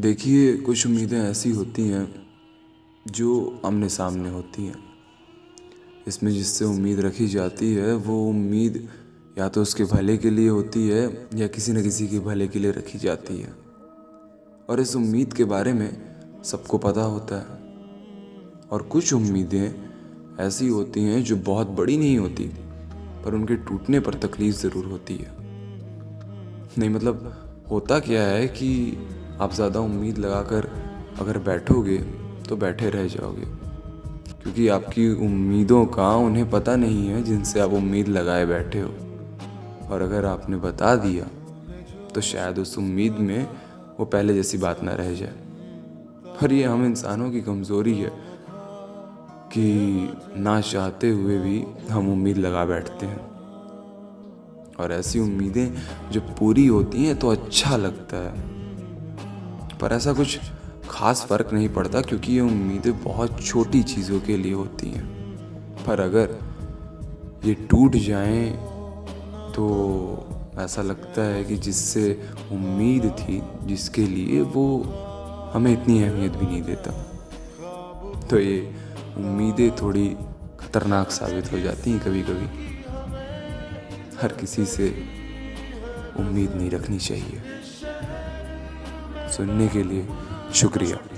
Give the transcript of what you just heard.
देखिए, कुछ उम्मीदें ऐसी होती हैं जो आमने सामने होती हैं। इसमें जिससे उम्मीद रखी जाती है, वो उम्मीद या तो उसके भले के लिए होती है या किसी न किसी के भले के लिए रखी जाती है। और इस उम्मीद के बारे में सबको पता होता है। और कुछ उम्मीदें ऐसी होती हैं जो बहुत बड़ी नहीं होती, पर उनके टूटने पर तकलीफ़ ज़रूर होती है। नहीं मतलब होता क्या है कि आप ज़्यादा उम्मीद लगाकर अगर बैठोगे तो बैठे रह जाओगे। क्योंकि आपकी उम्मीदों का उन्हें पता नहीं है जिनसे आप उम्मीद लगाए बैठे हो। और अगर आपने बता दिया तो शायद उस उम्मीद में वो पहले जैसी बात ना रह जाए। पर ये हम इंसानों की कमज़ोरी है कि ना चाहते हुए भी हम उम्मीद लगा बैठते हैं। और ऐसी उम्मीदें जो पूरी होती हैं तो अच्छा लगता है। पर ऐसा कुछ खास फ़र्क नहीं पड़ता क्योंकि ये उम्मीदें बहुत छोटी चीज़ों के लिए होती हैं। पर अगर ये टूट जाएँ तो ऐसा लगता है कि जिससे उम्मीद थी, जिसके लिए वो हमें इतनी अहमियत भी नहीं देता। तो ये उम्मीदें थोड़ी खतरनाक साबित हो जाती हैं कभी कभी हर किसी से उम्मीद नहीं रखनी चाहिए। सुनने के लिए शुक्रिया।